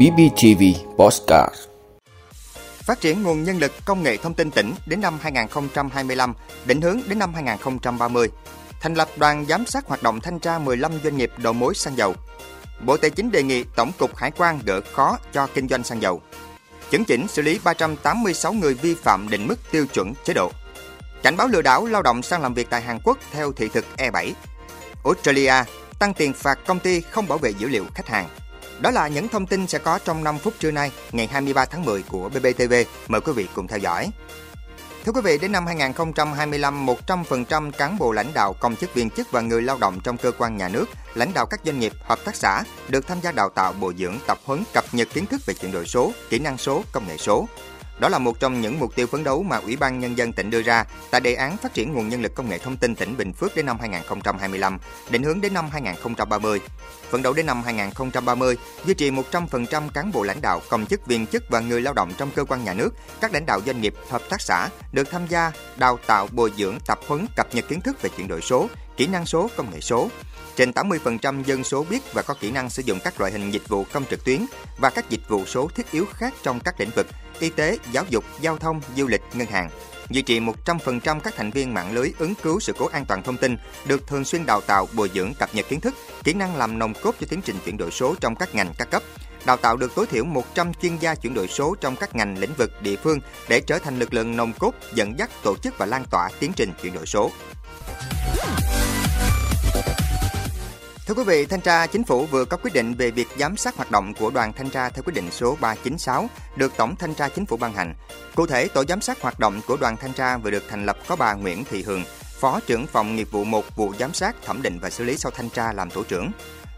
BBTV Postcard Phát triển nguồn nhân lực công nghệ thông tin tỉnh đến năm 2025, định hướng đến năm 2030. Thành lập đoàn giám sát hoạt động thanh tra 15 doanh nghiệp đầu mối xăng dầu. Bộ Tài chính đề nghị Tổng cục Hải quan gỡ khó cho kinh doanh xăng dầu. Chấn chỉnh xử lý 386 người vi phạm định mức tiêu chuẩn chế độ. Cảnh báo lừa đảo lao động sang làm việc tại Hàn Quốc theo thị thực E7. Australia tăng tiền phạt công ty không bảo vệ dữ liệu khách hàng. Đó là những thông tin sẽ có trong 5 phút trưa nay, ngày 23 tháng 10 của BBTV. Mời quý vị cùng theo dõi. Thưa quý vị, đến năm 2025, 100% cán bộ lãnh đạo, công chức viên chức và người lao động trong cơ quan nhà nước, lãnh đạo các doanh nghiệp, hợp tác xã được tham gia đào tạo, bồi dưỡng, tập huấn, cập nhật kiến thức về chuyển đổi số, kỹ năng số, công nghệ số. Đó là một trong những mục tiêu phấn đấu mà Ủy ban Nhân dân tỉnh đưa ra tại đề án phát triển nguồn nhân lực công nghệ thông tin tỉnh Bình Phước đến năm 2025, định hướng đến năm 2030. Phấn đấu đến năm 2030, duy trì 100% cán bộ lãnh đạo, công chức viên chức và người lao động trong cơ quan nhà nước, các lãnh đạo doanh nghiệp, hợp tác xã được tham gia đào tạo, bồi dưỡng, tập huấn, cập nhật kiến thức về chuyển đổi số, kỹ năng số, công nghệ số. Trên 80% dân số biết và có kỹ năng sử dụng các loại hình dịch vụ công trực tuyến và các dịch vụ số thiết yếu khác trong các lĩnh vực y tế, giáo dục, giao thông, du lịch, ngân hàng. Duy trì 100% các thành viên mạng lưới ứng cứu sự cố an toàn thông tin được thường xuyên đào tạo, bồi dưỡng, cập nhật kiến thức, kỹ năng làm nòng cốt cho tiến trình chuyển đổi số trong các ngành các cấp. Đào tạo được tối thiểu 100 chuyên gia chuyển đổi số trong các ngành lĩnh vực địa phương để trở thành lực lượng nòng cốt dẫn dắt tổ chức và lan tỏa tiến trình chuyển đổi số. Thưa quý vị, Thanh tra Chính phủ vừa có quyết định về việc giám sát hoạt động của đoàn thanh tra theo quyết định số 396 được Tổng Thanh tra Chính phủ ban hành. Cụ thể, tổ giám sát hoạt động của đoàn thanh tra vừa được thành lập có bà Nguyễn Thị Hường, Phó trưởng phòng nghiệp vụ 1 vụ giám sát, thẩm định và xử lý sau thanh tra làm tổ trưởng.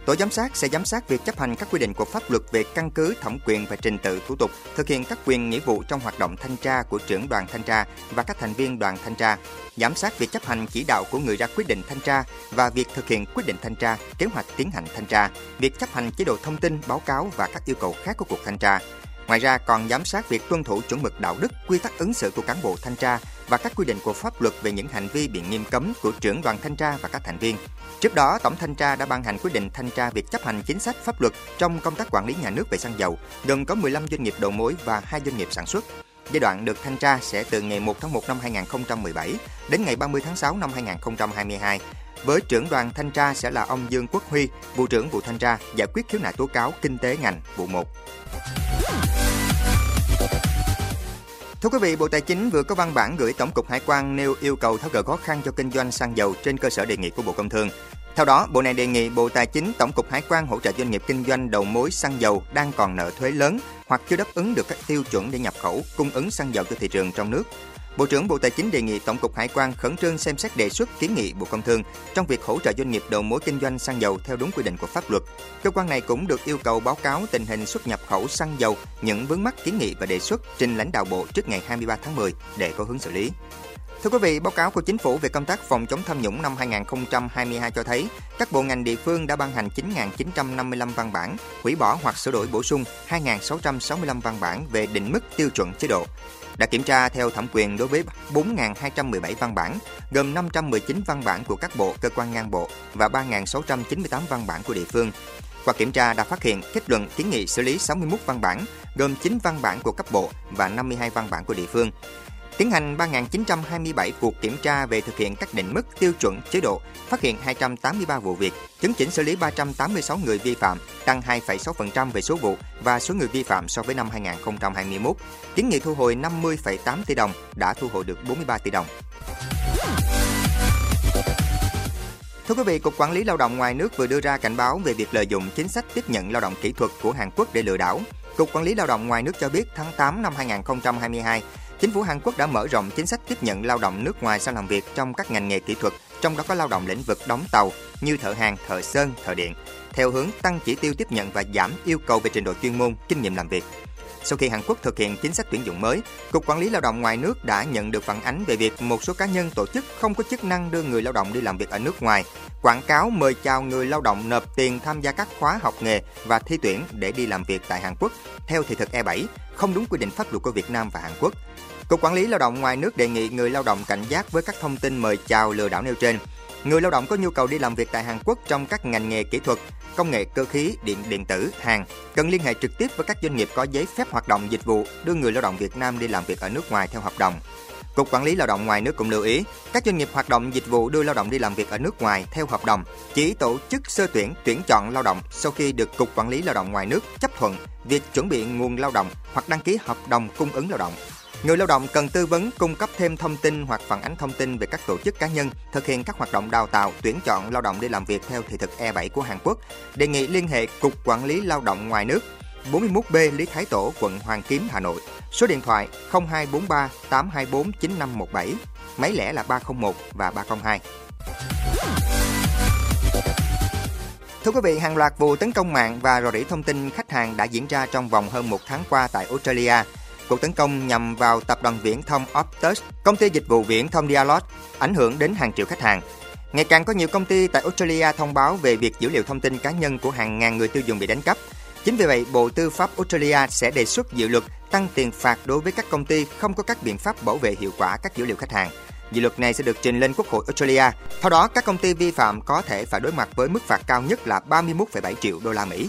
Tổ giám sát sẽ giám sát việc chấp hành các quy định của pháp luật về căn cứ, thẩm quyền và trình tự thủ tục, thực hiện các quyền nghĩa vụ trong hoạt động thanh tra của trưởng đoàn thanh tra và các thành viên đoàn thanh tra, giám sát việc chấp hành chỉ đạo của người ra quyết định thanh tra và việc thực hiện quyết định thanh tra, kế hoạch tiến hành thanh tra, việc chấp hành chế độ thông tin, báo cáo và các yêu cầu khác của cuộc thanh tra. Ngoài ra còn giám sát việc tuân thủ chuẩn mực đạo đức, quy tắc ứng xử của cán bộ thanh tra và các quy định của pháp luật về những hành vi bị nghiêm cấm của trưởng đoàn thanh tra và các thành viên. Trước đó, Tổng thanh tra đã ban hành quyết định thanh tra việc chấp hành chính sách pháp luật trong công tác quản lý nhà nước về xăng dầu, gồm có 15 doanh nghiệp đầu mối và 2 doanh nghiệp sản xuất. Giai đoạn được thanh tra sẽ từ ngày 1 tháng 1 năm 2017 đến ngày 30 tháng 6 năm 2022. Với trưởng đoàn thanh tra sẽ là ông Dương Quốc Huy, vụ trưởng vụ thanh tra giải quyết khiếu nại tố cáo kinh tế ngành vụ 1. Thưa quý vị, Bộ Tài chính vừa có văn bản gửi Tổng cục Hải quan nêu yêu cầu tháo gỡ khó khăn cho kinh doanh xăng dầu trên cơ sở đề nghị của Bộ Công Thương. Theo đó, Bộ này đề nghị Bộ Tài chính, Tổng cục Hải quan hỗ trợ doanh nghiệp kinh doanh đầu mối xăng dầu đang còn nợ thuế lớn hoặc chưa đáp ứng được các tiêu chuẩn để nhập khẩu, cung ứng xăng dầu cho thị trường trong nước. Bộ trưởng Bộ Tài chính đề nghị Tổng cục Hải quan khẩn trương xem xét đề xuất kiến nghị Bộ Công Thương trong việc hỗ trợ doanh nghiệp đầu mối kinh doanh xăng dầu theo đúng quy định của pháp luật. Cơ quan này cũng được yêu cầu báo cáo tình hình xuất nhập khẩu xăng dầu, những vướng mắc kiến nghị và đề xuất trình lãnh đạo Bộ trước ngày 23 tháng 10 để có hướng xử lý. Thưa quý vị, báo cáo của Chính phủ về công tác phòng chống tham nhũng năm 2022 cho thấy các bộ ngành địa phương đã ban hành 9.955 văn bản, hủy bỏ hoặc sửa đổi bổ sung 2.665 văn bản về định mức tiêu chuẩn chế độ đã kiểm tra theo thẩm quyền đối với 4.217 văn bản, gồm 519 văn bản của các bộ, cơ quan ngang bộ và 3.698 văn bản của địa phương. Qua kiểm tra đã phát hiện kết luận kiến nghị xử lý 61 văn bản, gồm 9 văn bản của cấp bộ và 52 văn bản của địa phương tiến hành 3.927 cuộc kiểm tra về thực hiện các định mức tiêu chuẩn chế độ, phát hiện 283 vụ việc, chứng chỉnh xử lý 386 người vi phạm, tăng 2,6% về số vụ và số người vi phạm so với năm 2021. Kiến nghị thu hồi 50,8 tỷ đồng, đã thu hồi được 43 tỷ đồng. Thưa quý vị, Cục Quản lý Lao động ngoài nước vừa đưa ra cảnh báo về việc lợi dụng chính sách tiếp nhận lao động kỹ thuật của Hàn Quốc để lừa đảo. Cục Quản lý Lao động ngoài nước cho biết tháng 8 năm 2022, Chính phủ Hàn Quốc đã mở rộng chính sách tiếp nhận lao động nước ngoài sang làm việc trong các ngành nghề kỹ thuật, trong đó có lao động lĩnh vực đóng tàu như thợ hàng, thợ sơn, thợ điện, theo hướng tăng chỉ tiêu tiếp nhận và giảm yêu cầu về trình độ chuyên môn, kinh nghiệm làm việc. Sau khi Hàn Quốc thực hiện chính sách tuyển dụng mới, Cục Quản lý Lao động ngoài nước đã nhận được phản ánh về việc một số cá nhân tổ chức không có chức năng đưa người lao động đi làm việc ở nước ngoài, quảng cáo mời chào người lao động nộp tiền tham gia các khóa học nghề và thi tuyển để đi làm việc tại Hàn Quốc theo thị thực E7, không đúng quy định pháp luật của Việt Nam và Hàn Quốc. Cục Quản lý Lao động ngoài nước đề nghị người lao động cảnh giác với các thông tin mời chào lừa đảo nêu trên. Người lao động có nhu cầu đi làm việc tại Hàn Quốc trong các ngành nghề kỹ thuật, công nghệ cơ khí, điện điện tử, hàng cần liên hệ trực tiếp với các doanh nghiệp có giấy phép hoạt động dịch vụ đưa người lao động Việt Nam đi làm việc ở nước ngoài theo hợp đồng. Cục Quản lý Lao động ngoài nước cũng lưu ý, các doanh nghiệp hoạt động dịch vụ đưa lao động đi làm việc ở nước ngoài theo hợp đồng chỉ tổ chức sơ tuyển, tuyển chọn lao động sau khi được Cục Quản lý Lao động ngoài nước chấp thuận việc chuẩn bị nguồn lao động hoặc đăng ký hợp đồng cung ứng lao động. Người lao động cần tư vấn cung cấp thêm thông tin hoặc phản ánh thông tin về các tổ chức cá nhân thực hiện các hoạt động đào tạo, tuyển chọn lao động đi làm việc theo thị thực E7 của Hàn Quốc. Đề nghị liên hệ Cục Quản lý Lao động ngoài nước 41B Lý Thái Tổ, quận Hoàng Kiếm, Hà Nội. Số điện thoại 0243 824 9517, máy lẻ là 301 và 302. Thưa quý vị, hàng loạt vụ tấn công mạng và rò rỉ thông tin khách hàng đã diễn ra trong vòng hơn một tháng qua tại Australia. Cuộc tấn công nhằm vào tập đoàn viễn thông Optus, công ty dịch vụ viễn thông Dialog, ảnh hưởng đến hàng triệu khách hàng. Ngày càng có nhiều công ty tại Australia thông báo về việc dữ liệu thông tin cá nhân của hàng ngàn người tiêu dùng bị đánh cắp. Chính vì vậy, Bộ Tư pháp Australia sẽ đề xuất dự luật tăng tiền phạt đối với các công ty không có các biện pháp bảo vệ hiệu quả các dữ liệu khách hàng. Dự luật này sẽ được trình lên Quốc hội Australia. Theo đó, các công ty vi phạm có thể phải đối mặt với mức phạt cao nhất là 31,7 triệu đô la Mỹ.